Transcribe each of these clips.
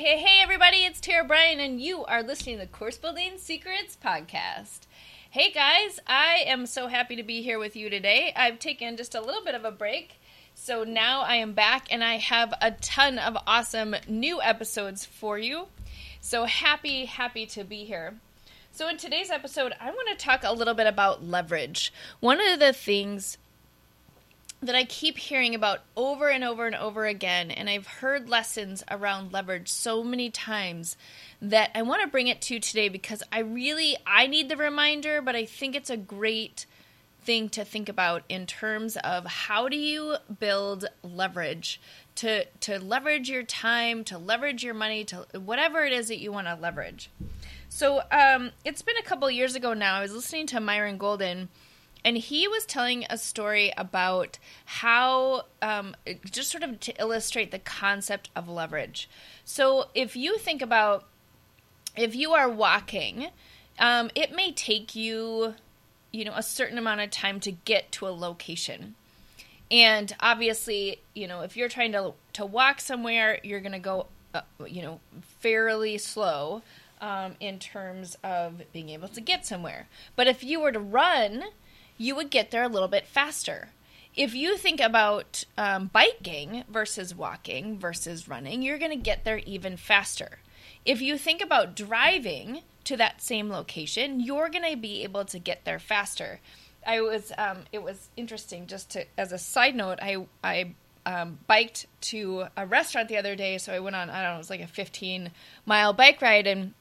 Hey, hey, everybody, it's Tara Bryan, and you are listening to the Course Building Secrets Podcast. Hey, guys, I am so happy to be here with you today. I've taken just a little bit of a break, so now I am back and I have a ton of awesome new episodes for you. So happy, happy to be here. So, in today's episode, I want to talk a little bit about leverage. One of the things that I keep hearing about over and over and over again, and I've heard lessons around leverage so many times that I want to bring it to today because I really I need the reminder, but I think it's a great thing to think about in terms of how do you build leverage to to leverage your time, to leverage your money, to whatever it is that you want to leverage. So um, it's been a couple years ago now. I was listening to Myron Golden and he was telling a story about how um, just sort of to illustrate the concept of leverage. So if you think about if you are walking um, it may take you you know a certain amount of time to get to a location. And obviously you know if you're trying to to walk somewhere you're going to go uh, you know fairly slow um, in terms of being able to get somewhere. But if you were to run you would get there a little bit faster. If you think about um, biking versus walking versus running, you're going to get there even faster. If you think about driving to that same location, you're going to be able to get there faster. I was, um, it was interesting. Just to, as a side note, I, I um, biked to a restaurant the other day. So I went on, I don't know, it was like a 15 mile bike ride. And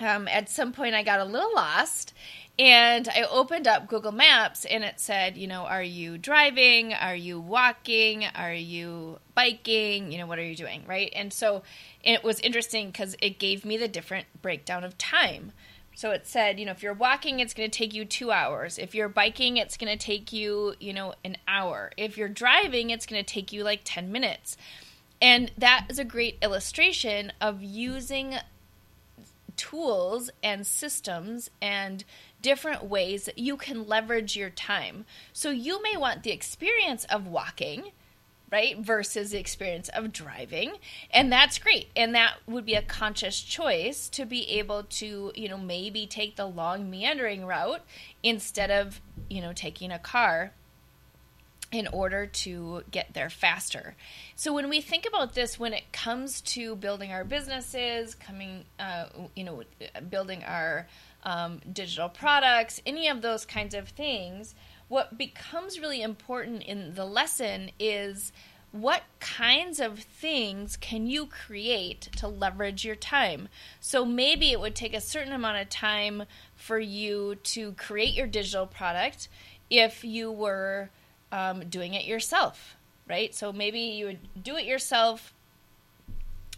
um, at some point, I got a little lost and I opened up Google Maps and it said, you know, are you driving? Are you walking? Are you biking? You know, what are you doing? Right. And so it was interesting because it gave me the different breakdown of time. So it said, you know, if you're walking, it's going to take you two hours. If you're biking, it's going to take you, you know, an hour. If you're driving, it's going to take you like 10 minutes. And that is a great illustration of using tools and systems and different ways that you can leverage your time. So you may want the experience of walking, right, versus the experience of driving, and that's great. And that would be a conscious choice to be able to, you know, maybe take the long meandering route instead of, you know, taking a car in order to get there faster. So when we think about this, when it comes to building our businesses, coming, uh, you know, building our um, digital products, any of those kinds of things, what becomes really important in the lesson is what kinds of things can you create to leverage your time? So maybe it would take a certain amount of time for you to create your digital product if you were um, doing it yourself, right? So maybe you would do it yourself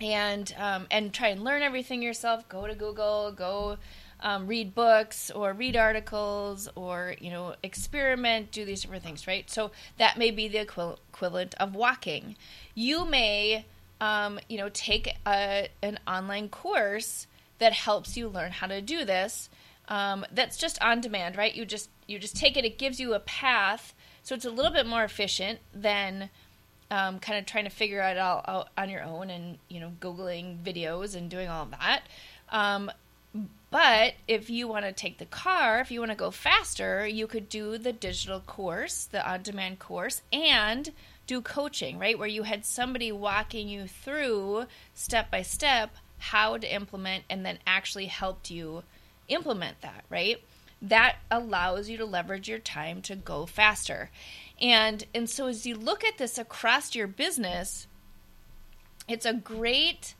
and um, and try and learn everything yourself. Go to Google, go um, read books or read articles or you know experiment do these different things right so that may be the equivalent of walking you may um, you know take a, an online course that helps you learn how to do this um, that's just on demand right you just you just take it it gives you a path so it's a little bit more efficient than um, kind of trying to figure it all out on your own and you know googling videos and doing all that um, but if you want to take the car, if you want to go faster, you could do the digital course, the on demand course, and do coaching, right? Where you had somebody walking you through step by step how to implement and then actually helped you implement that, right? That allows you to leverage your time to go faster. And and so as you look at this across your business, it's a great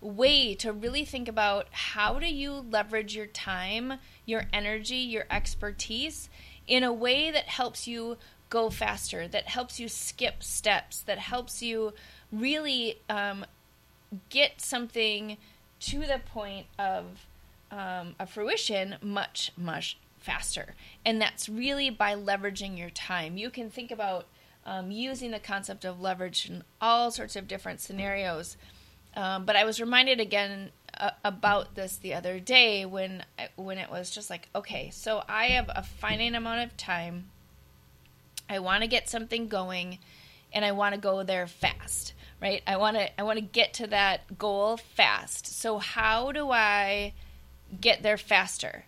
way to really think about how do you leverage your time, your energy, your expertise in a way that helps you go faster, that helps you skip steps, that helps you really um, get something to the point of um, a fruition much, much faster. And that's really by leveraging your time. You can think about um, using the concept of leverage in all sorts of different scenarios. Um, but I was reminded again uh, about this the other day when when it was just like, okay, so I have a finite amount of time. I want to get something going, and I want to go there fast, right? I want to I want to get to that goal fast. So how do I get there faster?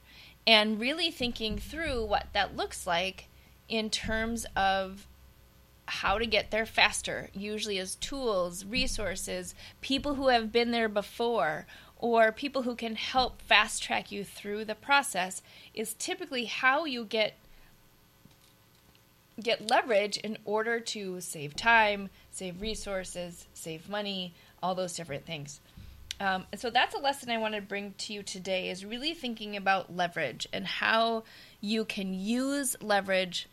And really thinking through what that looks like in terms of how to get there faster, usually as tools, resources, people who have been there before, or people who can help fast track you through the process is typically how you get get leverage in order to save time, save resources, save money, all those different things. Um, and so that's a lesson I want to bring to you today is really thinking about leverage and how you can use leverage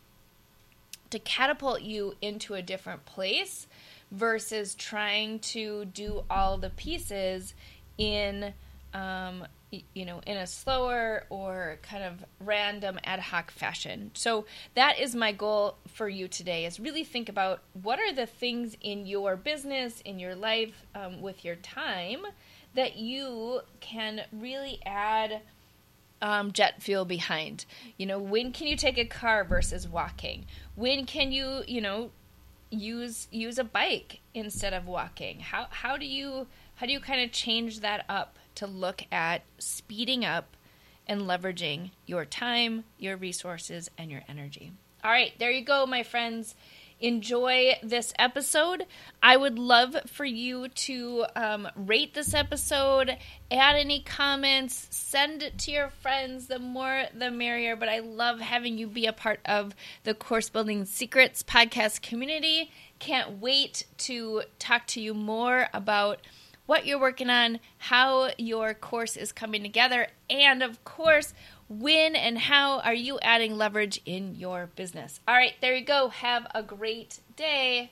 to catapult you into a different place versus trying to do all the pieces in um, you know, in a slower or kind of random ad hoc fashion. So that is my goal for you today is really think about what are the things in your business, in your life, um, with your time that you can really add um, jet fuel behind. You know, when can you take a car versus walking? When can you, you know, use use a bike instead of walking? How how do you how do you kind of change that up to look at speeding up and leveraging your time, your resources, and your energy? All right, there you go, my friends. Enjoy this episode. I would love for you to um, rate this episode, add any comments, send it to your friends. The more, the merrier. But I love having you be a part of the Course Building Secrets podcast community. Can't wait to talk to you more about what you're working on, how your course is coming together, and of course, when and how are you adding leverage in your business. All right, there you go. Have a great day.